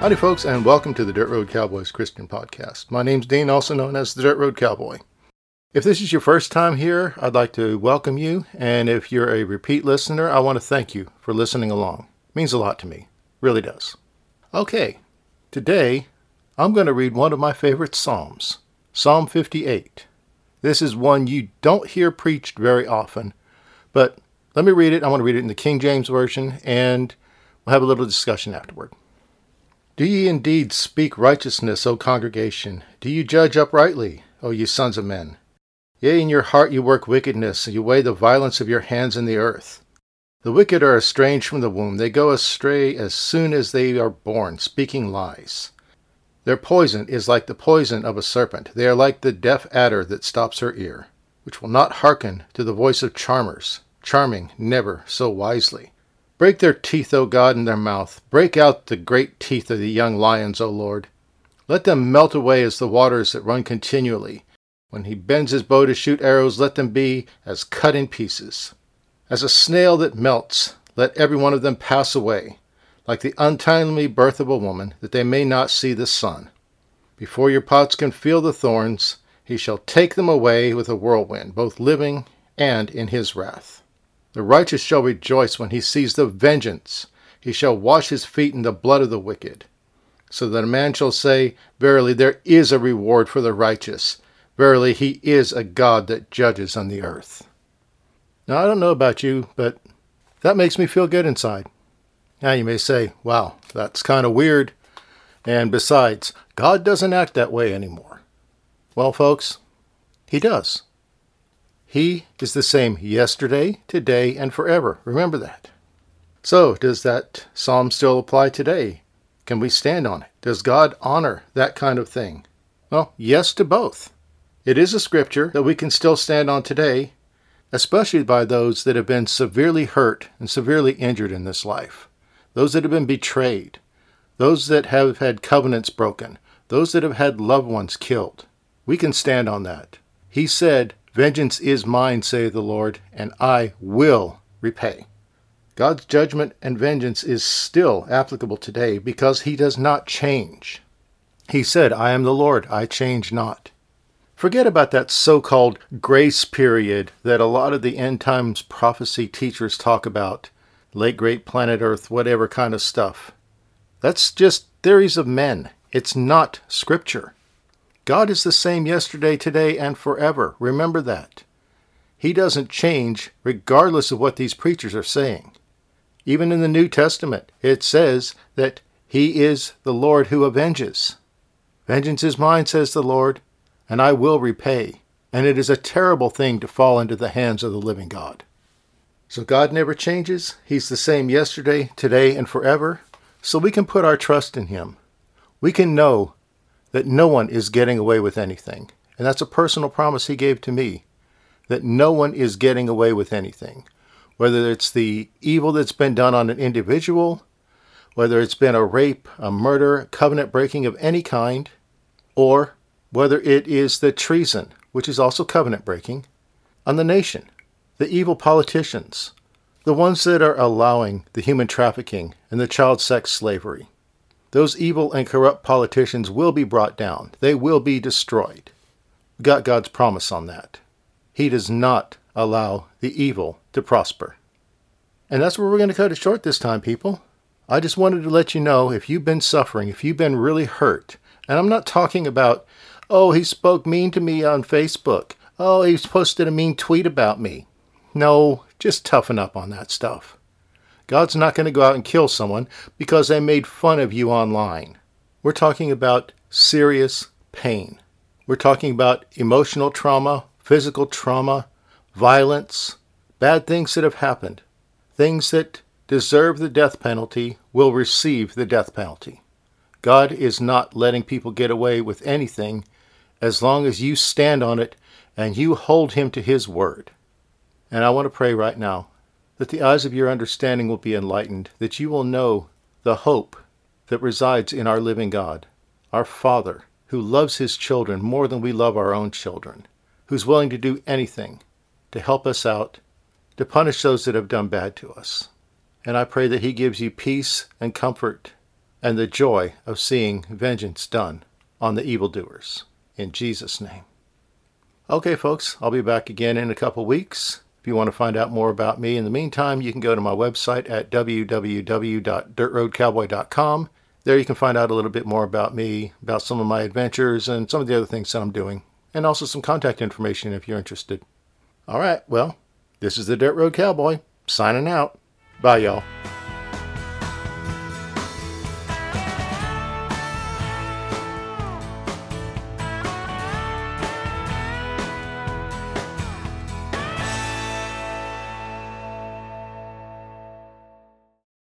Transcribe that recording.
Howdy, folks, and welcome to the Dirt Road Cowboys Christian Podcast. My name's Dean, also known as the Dirt Road Cowboy. If this is your first time here, I'd like to welcome you, and if you're a repeat listener, I want to thank you for listening along. It means a lot to me, really does. Okay, today I'm going to read one of my favorite Psalms, Psalm 58. This is one you don't hear preached very often, but let me read it. I want to read it in the King James Version, and we'll have a little discussion afterward. Do ye indeed speak righteousness, O congregation? Do you judge uprightly, O ye sons of men? Yea, in your heart you work wickedness, and you weigh the violence of your hands in the earth. The wicked are estranged from the womb. They go astray as soon as they are born, speaking lies. Their poison is like the poison of a serpent. They are like the deaf adder that stops her ear, which will not hearken to the voice of charmers, charming never so wisely. Break their teeth, O God, in their mouth. Break out the great teeth of the young lions, O Lord. Let them melt away as the waters that run continually. When he bends his bow to shoot arrows, let them be as cut in pieces. As a snail that melts, let every one of them pass away, like the untimely birth of a woman, that they may not see the sun. Before your pots can feel the thorns, he shall take them away with a whirlwind, both living and in his wrath. The righteous shall rejoice when he sees the vengeance. He shall wash his feet in the blood of the wicked. So that a man shall say, Verily, there is a reward for the righteous. Verily, he is a God that judges on the earth. Now, I don't know about you, but that makes me feel good inside. Now, you may say, Wow, that's kind of weird. And besides, God doesn't act that way anymore. Well, folks, He does. He is the same yesterday, today, and forever. Remember that. So, does that psalm still apply today? Can we stand on it? Does God honor that kind of thing? Well, yes to both. It is a scripture that we can still stand on today, especially by those that have been severely hurt and severely injured in this life, those that have been betrayed, those that have had covenants broken, those that have had loved ones killed. We can stand on that. He said, Vengeance is mine, saith the Lord, and I will repay. God's judgment and vengeance is still applicable today because he does not change. He said, I am the Lord, I change not. Forget about that so called grace period that a lot of the end times prophecy teachers talk about, late great planet Earth, whatever kind of stuff. That's just theories of men. It's not scripture. God is the same yesterday, today, and forever. Remember that. He doesn't change regardless of what these preachers are saying. Even in the New Testament, it says that He is the Lord who avenges. Vengeance is mine, says the Lord, and I will repay. And it is a terrible thing to fall into the hands of the living God. So God never changes. He's the same yesterday, today, and forever. So we can put our trust in Him. We can know that no one is getting away with anything. And that's a personal promise he gave to me that no one is getting away with anything. Whether it's the evil that's been done on an individual, whether it's been a rape, a murder, covenant breaking of any kind, or whether it is the treason, which is also covenant breaking, on the nation, the evil politicians, the ones that are allowing the human trafficking and the child sex slavery. Those evil and corrupt politicians will be brought down. They will be destroyed. We got God's promise on that. He does not allow the evil to prosper. And that's where we're going to cut it short this time, people. I just wanted to let you know if you've been suffering, if you've been really hurt, and I'm not talking about, oh, he spoke mean to me on Facebook. Oh, he's posted a mean tweet about me. No, just toughen up on that stuff. God's not going to go out and kill someone because they made fun of you online. We're talking about serious pain. We're talking about emotional trauma, physical trauma, violence, bad things that have happened. Things that deserve the death penalty will receive the death penalty. God is not letting people get away with anything as long as you stand on it and you hold Him to His word. And I want to pray right now that the eyes of your understanding will be enlightened, that you will know the hope that resides in our living God, our Father, who loves his children more than we love our own children, who's willing to do anything to help us out, to punish those that have done bad to us. And I pray that he gives you peace and comfort and the joy of seeing vengeance done on the evildoers. In Jesus' name. Okay, folks, I'll be back again in a couple weeks. You want to find out more about me in the meantime, you can go to my website at www.dirtroadcowboy.com. There you can find out a little bit more about me, about some of my adventures, and some of the other things that I'm doing, and also some contact information if you're interested. All right, well, this is the Dirt Road Cowboy, signing out. Bye, y'all.